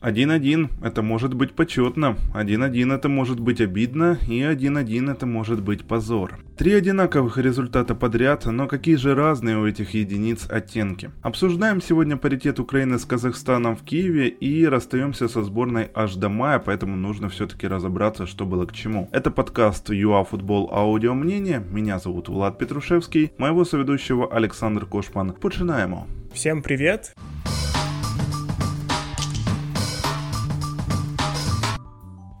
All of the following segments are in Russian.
1-1 это может быть почетно, 1-1 это может быть обидно и 1-1 это может быть позор. Три одинаковых результата подряд, но какие же разные у этих единиц оттенки. Обсуждаем сегодня паритет Украины с Казахстаном в Киеве и расстаемся со сборной аж до мая, поэтому нужно все-таки разобраться, что было к чему. Это подкаст ЮАФутбол Аудио Мнение, меня зовут Влад Петрушевский, моего соведущего Александр Кошман. Починаємо. Всем привет!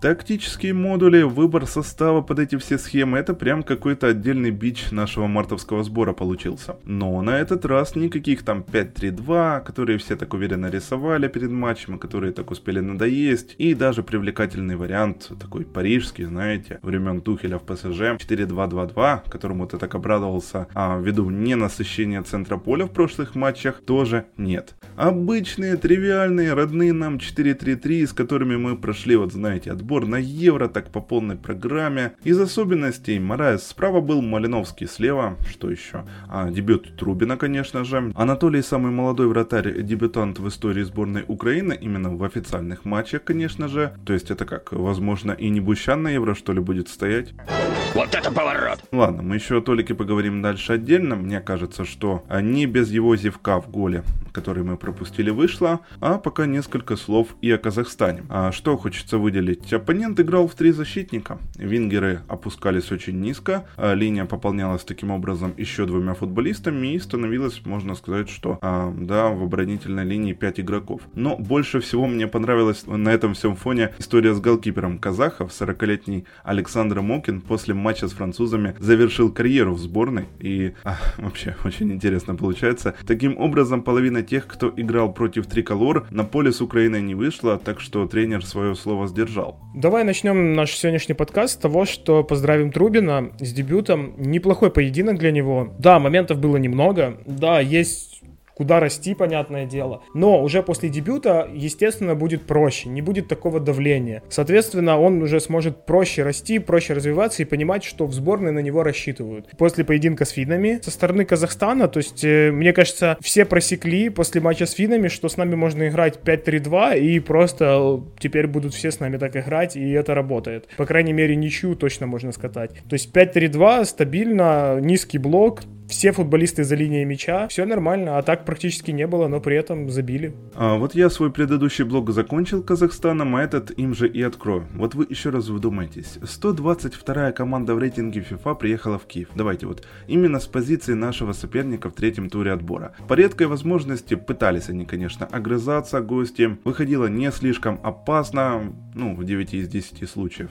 Тактические модули, выбор состава под эти все схемы, это прям какой-то отдельный бич нашего мартовского сбора получился. Но на этот раз никаких там 5-3-2, которые все так уверенно рисовали перед матчем, которые так успели надоесть, и даже привлекательный вариант, такой парижский, знаете, времен Тухеля в ПСЖ, 4-2-2-2, которому ты так обрадовался, а ввиду ненасыщения центра поля в прошлых матчах, тоже нет. Обычные, тривиальные, родные нам 4-3-3, с которыми мы прошли, вот знаете, от отбор на Евро, так по полной программе. Из особенностей Мораес справа был, Малиновский слева, что еще? А, дебют Трубина, конечно же. Анатолий самый молодой вратарь, дебютант в истории сборной Украины, именно в официальных матчах, конечно же. То есть это как, возможно, и не Бущан на Евро, что ли, будет стоять? Вот это поворот! Ладно, мы еще о Толике поговорим дальше отдельно. Мне кажется, что не без его зевка в голе, который мы пропустили, вышло. А пока несколько слов и о Казахстане. А что хочется выделить? Оппонент играл в три защитника. Вингеры опускались очень низко. А линия пополнялась таким образом еще двумя футболистами. И становилось, можно сказать, что а, да, в оборонительной линии 5 игроков. Но больше всего мне понравилась на этом всем фоне история с голкипером казахов. 40-летний Александр Мокин после матча с французами завершил карьеру в сборной. И а, вообще очень интересно получается. Таким образом, половина тех, кто играл против Триколор, на поле с Украиной не вышла, так что тренер свое слово сдержал. Давай начнем наш сегодняшний подкаст с того, что поздравим Трубина с дебютом. Неплохой поединок для него. Да, моментов было немного. Да, есть куда расти, понятное дело. Но уже после дебюта, естественно, будет проще, не будет такого давления. Соответственно, он уже сможет проще расти, проще развиваться и понимать, что в сборной на него рассчитывают. После поединка с финнами со стороны Казахстана, то есть, э, мне кажется, все просекли после матча с финнами, что с нами можно играть 5-3-2 и просто э, теперь будут все с нами так играть, и это работает. По крайней мере, ничью точно можно сказать. То есть 5-3-2 стабильно, низкий блок, все футболисты за линией мяча, все нормально, а так практически не было, но при этом забили. А вот я свой предыдущий блог закончил Казахстаном, а этот им же и открою. Вот вы еще раз вдумайтесь. 122-я команда в рейтинге FIFA приехала в Киев. Давайте вот именно с позиции нашего соперника в третьем туре отбора. По редкой возможности пытались они, конечно, огрызаться гости. Выходило не слишком опасно, ну, в 9 из 10 случаев.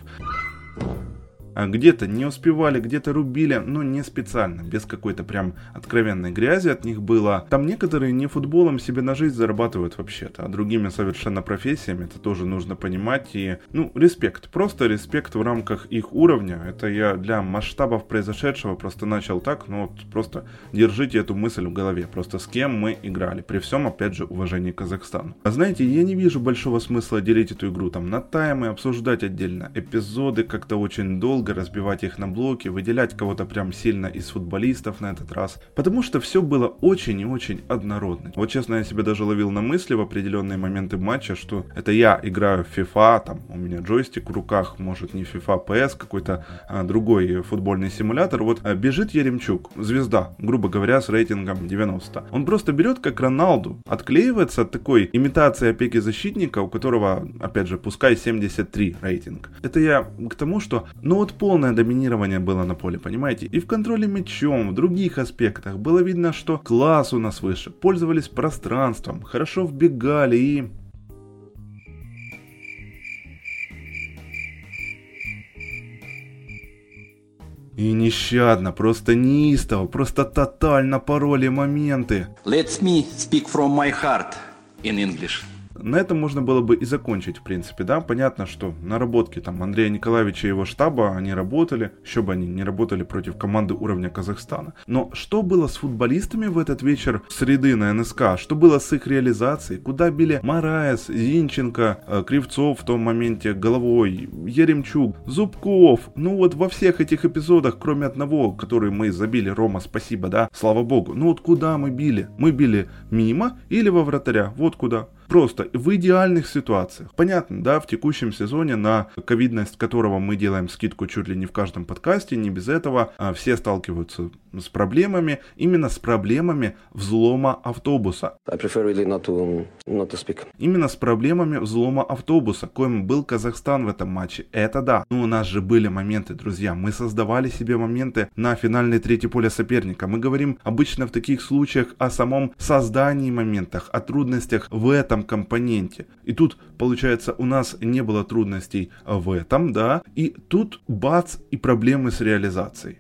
А где-то не успевали, где-то рубили, но не специально, без какой-то прям откровенной грязи от них было. Там некоторые не футболом себе на жизнь зарабатывают вообще-то, а другими совершенно профессиями, это тоже нужно понимать. И, ну, респект, просто респект в рамках их уровня. Это я для масштабов произошедшего просто начал так, но вот просто держите эту мысль в голове, просто с кем мы играли, при всем, опять же, уважении к Казахстану. А знаете, я не вижу большого смысла делить эту игру там на таймы, обсуждать отдельно эпизоды как-то очень долго, долго разбивать их на блоки, выделять кого-то прям сильно из футболистов на этот раз. Потому что все было очень и очень однородно. Вот честно, я себя даже ловил на мысли в определенные моменты матча, что это я играю в FIFA, там у меня джойстик в руках, может не FIFA, PS, какой-то а, другой футбольный симулятор. Вот а, бежит Еремчук, звезда, грубо говоря, с рейтингом 90. Он просто берет как Роналду, отклеивается от такой имитации опеки защитника, у которого, опять же, пускай 73 рейтинг. Это я к тому, что, ну вот полное доминирование было на поле, понимаете? И в контроле мячом, в других аспектах было видно, что класс у нас выше, пользовались пространством, хорошо вбегали и... И нещадно, просто неистово, просто тотально пароли моменты. Let me speak from my heart in English. На этом можно было бы и закончить, в принципе, да. Понятно, что наработки там Андрея Николаевича и его штаба, они работали, еще бы они не работали против команды уровня Казахстана. Но что было с футболистами в этот вечер среды на НСК? Что было с их реализацией? Куда били Мараес, Зинченко, э, Кривцов в том моменте головой, Еремчук, Зубков? Ну вот во всех этих эпизодах, кроме одного, который мы забили, Рома, спасибо, да, слава богу. Ну вот куда мы били? Мы били мимо или во вратаря? Вот куда. Просто в идеальных ситуациях. Понятно, да, в текущем сезоне на ковидность которого мы делаем скидку чуть ли не в каждом подкасте, не без этого, а все сталкиваются с проблемами, именно с проблемами взлома автобуса. Really not to, not to именно с проблемами взлома автобуса, коим был Казахстан в этом матче. Это да. Но у нас же были моменты, друзья. Мы создавали себе моменты на финальной третьей поле соперника. Мы говорим обычно в таких случаях о самом создании моментах, о трудностях в этом компоненте. И тут, получается, у нас не было трудностей в этом, да, и тут бац и проблемы с реализацией.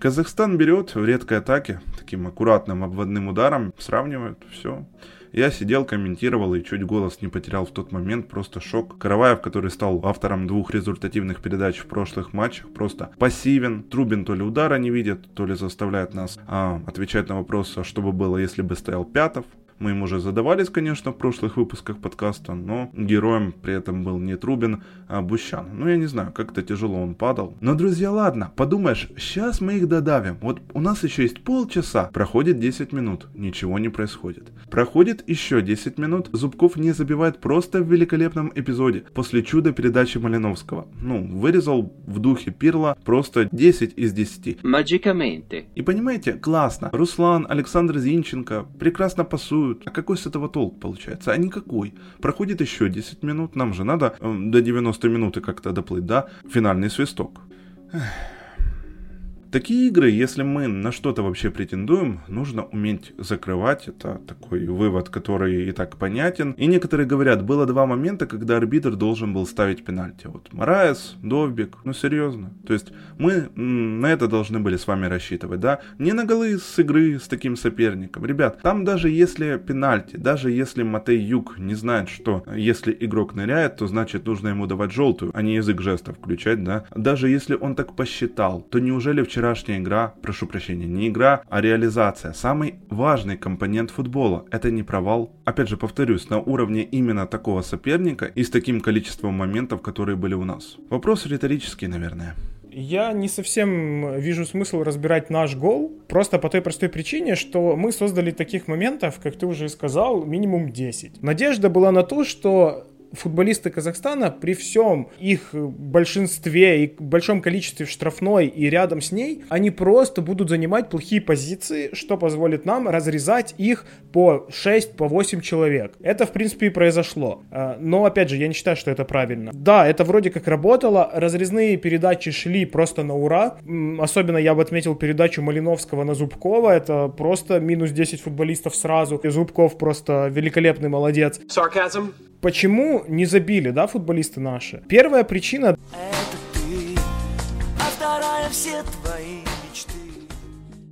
Казахстан берет в редкой атаке, таким аккуратным обводным ударом, сравнивают, все. Я сидел, комментировал и чуть голос не потерял в тот момент, просто шок. Караваев, который стал автором двух результативных передач в прошлых матчах, просто пассивен. Трубин то ли удара не видит, то ли заставляет нас а, отвечать на вопрос, а что бы было, если бы стоял Пятов. Мы им уже задавались, конечно, в прошлых выпусках подкаста, но героем при этом был не Трубин, а Бущан. Ну, я не знаю, как-то тяжело он падал. Но, друзья, ладно, подумаешь, сейчас мы их додавим. Вот у нас еще есть полчаса, проходит 10 минут, ничего не происходит. Проходит еще 10 минут, Зубков не забивает просто в великолепном эпизоде, после чуда передачи Малиновского. Ну, вырезал в духе Пирла просто 10 из 10. Магикаменты. И понимаете, классно. Руслан, Александр Зинченко прекрасно пасуют делают. А какой с этого толк получается? А никакой. Проходит еще 10 минут, нам же надо э, до 90 минуты как-то доплыть, да? Финальный свисток. Эх. Такие игры, если мы на что-то вообще претендуем, нужно уметь закрывать. Это такой вывод, который и так понятен. И некоторые говорят, было два момента, когда арбитр должен был ставить пенальти. Вот Мараес, Довбик, ну серьезно. То есть мы на это должны были с вами рассчитывать, да? Не на голы с игры с таким соперником. Ребят, там даже если пенальти, даже если Матей Юг не знает, что если игрок ныряет, то значит нужно ему давать желтую, а не язык жестов включать, да? Даже если он так посчитал, то неужели вчера вчерашняя игра, прошу прощения, не игра, а реализация. Самый важный компонент футбола. Это не провал. Опять же, повторюсь, на уровне именно такого соперника и с таким количеством моментов, которые были у нас. Вопрос риторический, наверное. Я не совсем вижу смысл разбирать наш гол, просто по той простой причине, что мы создали таких моментов, как ты уже сказал, минимум 10. Надежда была на то, что футболисты Казахстана при всем их большинстве и большом количестве в штрафной и рядом с ней, они просто будут занимать плохие позиции, что позволит нам разрезать их по 6, по 8 человек. Это, в принципе, и произошло. А, но, опять же, я не считаю, что это правильно. Да, это вроде как работало, разрезные передачи шли просто на ура. Особенно я бы отметил передачу Малиновского на Зубкова. Это просто минус 10 футболистов сразу. И Зубков просто великолепный молодец. Sarcasm. Почему не забили, да, футболисты наши? Первая причина... Это ты, а вторая все твои мечты.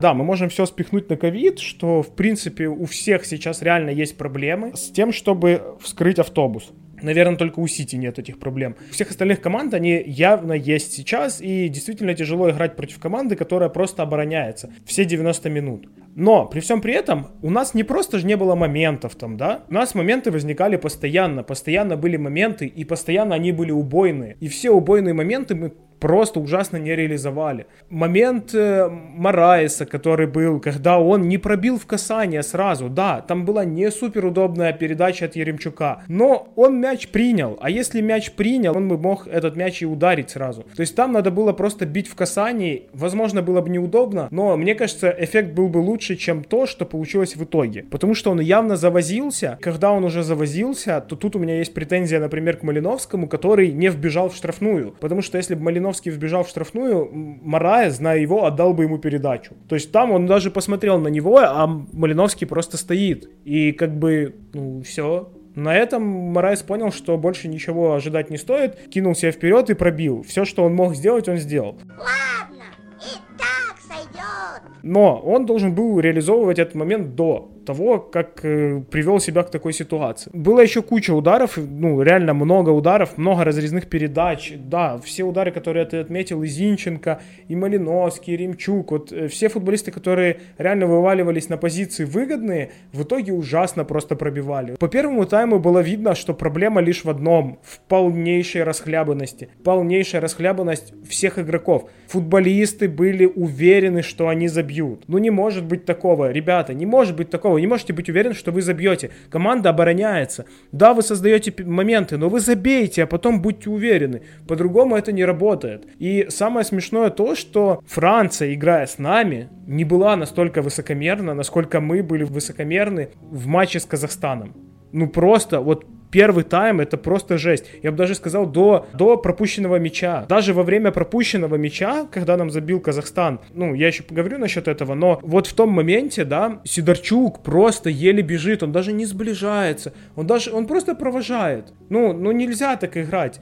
Да, мы можем все спихнуть на ковид, что, в принципе, у всех сейчас реально есть проблемы с тем, чтобы вскрыть автобус. Наверное, только у Сити нет этих проблем. У всех остальных команд они явно есть сейчас, и действительно тяжело играть против команды, которая просто обороняется все 90 минут. Но при всем при этом у нас не просто же не было моментов там, да? У нас моменты возникали постоянно, постоянно были моменты, и постоянно они были убойные. И все убойные моменты мы просто ужасно не реализовали. Момент э, Мараеса, который был, когда он не пробил в касание сразу, да, там была не супер удобная передача от Еремчука, но он мяч принял, а если мяч принял, он бы мог этот мяч и ударить сразу. То есть там надо было просто бить в касании, возможно, было бы неудобно, но мне кажется, эффект был бы лучше, чем то, что получилось в итоге. Потому что он явно завозился, когда он уже завозился, то тут у меня есть претензия, например, к Малиновскому, который не вбежал в штрафную, потому что если бы Малиновский Малиновский вбежал в штрафную, Мораес, зная его, отдал бы ему передачу. То есть там он даже посмотрел на него, а Малиновский просто стоит. И как бы, ну, все, на этом Мораес понял, что больше ничего ожидать не стоит, кинулся вперед и пробил. Все, что он мог сделать, он сделал. Ладно, и так сойдет. Но он должен был реализовывать этот момент до того, как э, привел себя к такой ситуации. Было еще куча ударов, ну, реально много ударов, много разрезных передач. Да, все удары, которые ты отметил, и Зинченко, и Малиновский, и Ремчук, вот э, все футболисты, которые реально вываливались на позиции выгодные, в итоге ужасно просто пробивали. По первому тайму было видно, что проблема лишь в одном, в полнейшей расхлябанности. Полнейшая расхлябанность всех игроков. Футболисты были уверены, что они забьют. Ну не может быть такого, ребята, не может быть такого вы не можете быть уверены, что вы забьете. Команда обороняется. Да, вы создаете моменты, но вы забейте, а потом будьте уверены. По-другому это не работает. И самое смешное то, что Франция, играя с нами, не была настолько высокомерна, насколько мы были высокомерны в матче с Казахстаном. Ну просто вот первый тайм это просто жесть. Я бы даже сказал, до, до пропущенного мяча. Даже во время пропущенного мяча, когда нам забил Казахстан, ну, я еще поговорю насчет этого, но вот в том моменте, да, Сидорчук просто еле бежит, он даже не сближается, он даже, он просто провожает. Ну, ну нельзя так играть.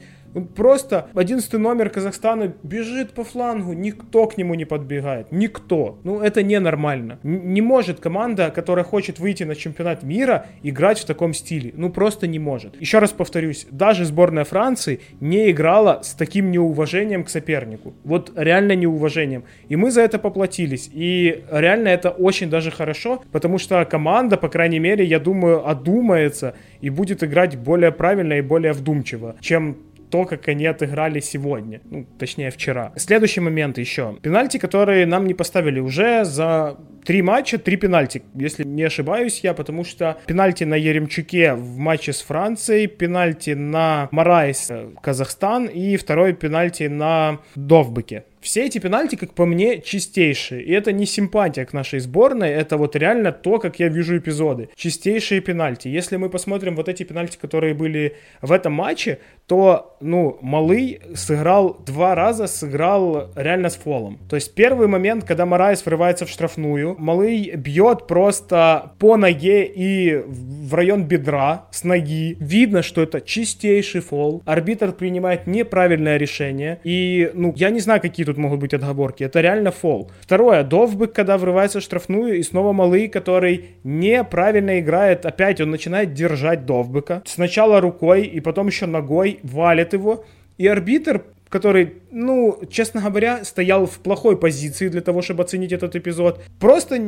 Просто 11 номер Казахстана бежит по флангу, никто к нему не подбегает. Никто. Ну, это ненормально. Не может команда, которая хочет выйти на чемпионат мира, играть в таком стиле. Ну, просто не может. Еще раз повторюсь, даже сборная Франции не играла с таким неуважением к сопернику. Вот реально неуважением. И мы за это поплатились. И реально это очень даже хорошо, потому что команда, по крайней мере, я думаю, одумается и будет играть более правильно и более вдумчиво, чем то, как они отыграли сегодня. Ну, точнее, вчера. Следующий момент еще. Пенальти, которые нам не поставили уже за три матча, три пенальти, если не ошибаюсь я, потому что пенальти на Еремчуке в матче с Францией, пенальти на Мораесе, Казахстан и второй пенальти на Довбыке. Все эти пенальти, как по мне, чистейшие. И это не симпатия к нашей сборной, это вот реально то, как я вижу эпизоды. Чистейшие пенальти. Если мы посмотрим вот эти пенальти, которые были в этом матче, то, ну, Малый сыграл два раза, сыграл реально с фолом. То есть первый момент, когда Мораес врывается в штрафную, Малый бьет просто по ноге и в район бедра с ноги. Видно, что это чистейший фол. Арбитр принимает неправильное решение. И, ну, я не знаю, какие тут могут быть отговорки. Это реально фол. Второе. Довбык, когда врывается в штрафную, и снова Малый, который неправильно играет. Опять он начинает держать Довбыка. Сначала рукой, и потом еще ногой валит его. И арбитр который, ну, честно говоря, стоял в плохой позиции для того, чтобы оценить этот эпизод, просто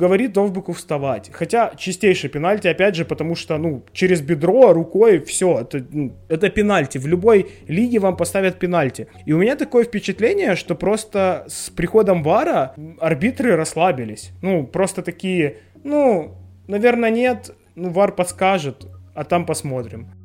говорит Довбыку вставать. Хотя чистейший пенальти, опять же, потому что, ну, через бедро, рукой, все, это, ну, это пенальти. В любой лиге вам поставят пенальти. И у меня такое впечатление, что просто с приходом Вара арбитры расслабились. Ну, просто такие, ну, наверное, нет, ну, Вар подскажет, а там посмотрим.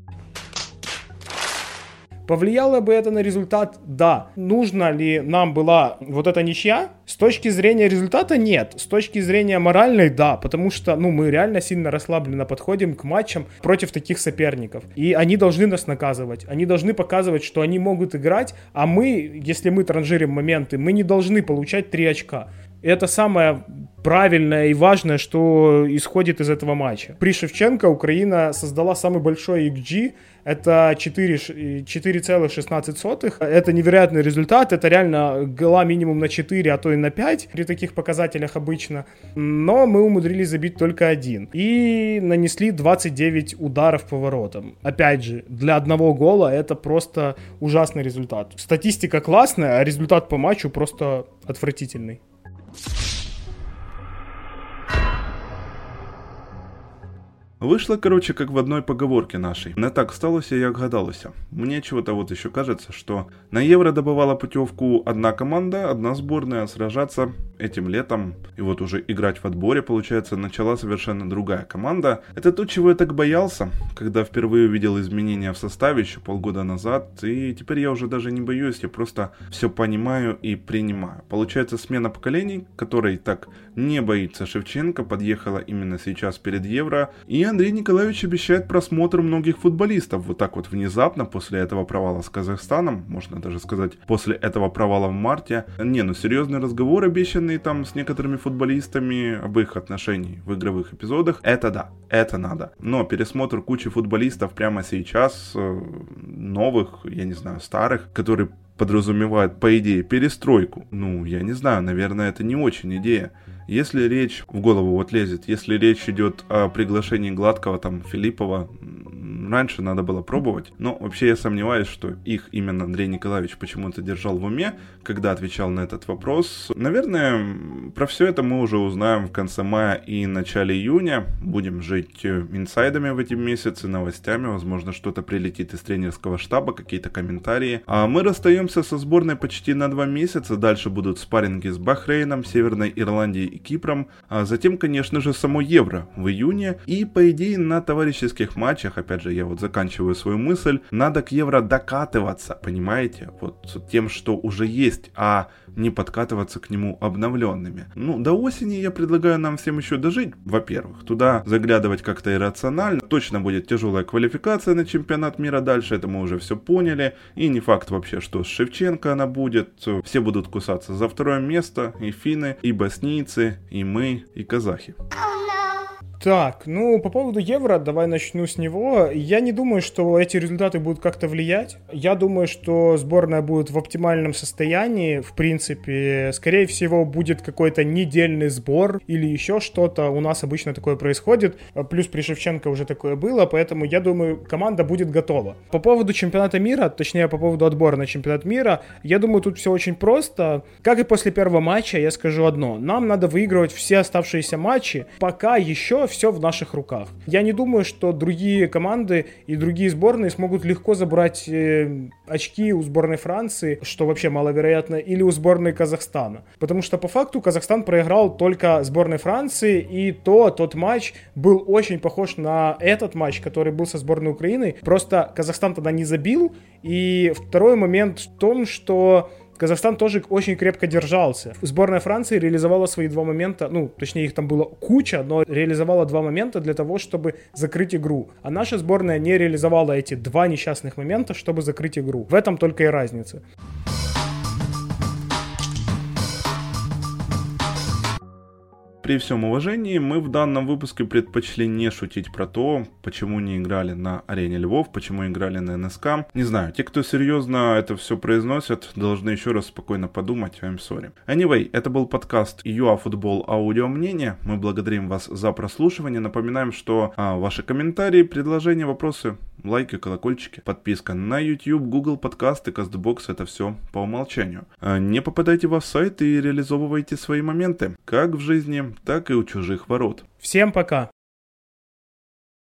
Повлияло бы это на результат? Да. Нужно ли нам была вот эта ничья? С точки зрения результата нет. С точки зрения моральной да. Потому что ну, мы реально сильно расслабленно подходим к матчам против таких соперников. И они должны нас наказывать. Они должны показывать, что они могут играть, а мы, если мы транжирим моменты, мы не должны получать 3 очка. Это самое правильное и важное, что исходит из этого матча. При Шевченко Украина создала самый большой XG, это 4,16. Это невероятный результат, это реально гола минимум на 4, а то и на 5 при таких показателях обычно. Но мы умудрились забить только один. И нанесли 29 ударов по воротам. Опять же, для одного гола это просто ужасный результат. Статистика классная, а результат по матчу просто отвратительный. Вышло, короче, как в одной поговорке нашей. Не так сталося, як гадалося. Мне чего-то вот еще кажется, что на Евро добывала путевку одна команда, одна сборная, сражаться этим летом и вот уже играть в отборе, получается, начала совершенно другая команда. Это то, чего я так боялся, когда впервые увидел изменения в составе еще полгода назад, и теперь я уже даже не боюсь, я просто все понимаю и принимаю. Получается, смена поколений, которой так не боится Шевченко, подъехала именно сейчас перед Евро, и Андрей Николаевич обещает просмотр многих футболистов. Вот так вот внезапно после этого провала с Казахстаном, можно даже сказать, после этого провала в марте. Не, ну серьезный разговор, обещанный там с некоторыми футболистами об их отношении в игровых эпизодах, это да, это надо. Но пересмотр кучи футболистов прямо сейчас, э, новых, я не знаю, старых, которые подразумевают, по идее, перестройку. Ну, я не знаю, наверное, это не очень идея. Если речь в голову вот лезет, если речь идет о приглашении Гладкого, там, Филиппова, раньше надо было пробовать. Но вообще я сомневаюсь, что их именно Андрей Николаевич почему-то держал в уме, когда отвечал на этот вопрос. Наверное, про все это мы уже узнаем в конце мая и начале июня. Будем жить э, инсайдами в эти месяцы, новостями, возможно, что-то прилетит из тренерского штаба, какие-то комментарии. А мы расстаемся со сборной почти на два месяца. Дальше будут спарринги с Бахрейном, Северной Ирландией и Кипром. А затем, конечно же, само Евро в июне. И, по идее, на товарищеских матчах, опять же, я вот заканчиваю свою мысль, надо к Евро докатываться, понимаете? Вот тем, что уже есть, а не подкатываться к нему обновленными. Ну, до осени я предлагаю нам всем еще дожить, во-первых. Туда заглядывать как-то иррационально. Точно будет тяжелая квалификация на чемпионат мира дальше, это мы уже все поняли. И не факт вообще, что с Шевченко она будет. Все будут кусаться за второе место. И финны, и боснийцы, и мы, и казахи. Так, ну, по поводу Евро, давай начну с него. Я не думаю, что эти результаты будут как-то влиять. Я думаю, что сборная будет в оптимальном состоянии. В принципе, скорее всего, будет какой-то недельный сбор или еще что-то. У нас обычно такое происходит. Плюс при Шевченко уже такое было, поэтому я думаю, команда будет готова. По поводу чемпионата мира, точнее, по поводу отбора на чемпионат мира, я думаю, тут все очень просто. Как и после первого матча, я скажу одно. Нам надо выигрывать все оставшиеся матчи, пока еще все в наших руках. Я не думаю, что другие команды и другие сборные смогут легко забрать э, очки у сборной Франции, что вообще маловероятно, или у сборной Казахстана. Потому что по факту Казахстан проиграл только сборной Франции, и то тот матч был очень похож на этот матч, который был со сборной Украины. Просто Казахстан тогда не забил. И второй момент в том, что Казахстан тоже очень крепко держался. Сборная Франции реализовала свои два момента, ну, точнее, их там было куча, но реализовала два момента для того, чтобы закрыть игру. А наша сборная не реализовала эти два несчастных момента, чтобы закрыть игру. В этом только и разница. При всем уважении, мы в данном выпуске предпочли не шутить про то, почему не играли на арене Львов, почему играли на НСК. Не знаю, те, кто серьезно это все произносят, должны еще раз спокойно подумать, I'm sorry. Anyway, это был подкаст UA Аудио Мнение. Мы благодарим вас за прослушивание. Напоминаем, что а, ваши комментарии, предложения, вопросы, лайки, колокольчики, подписка на YouTube, Google подкасты, CastBox, это все по умолчанию. А, не попадайте в сайт и реализовывайте свои моменты, как в жизни, так и у чужих ворот. Всем пока!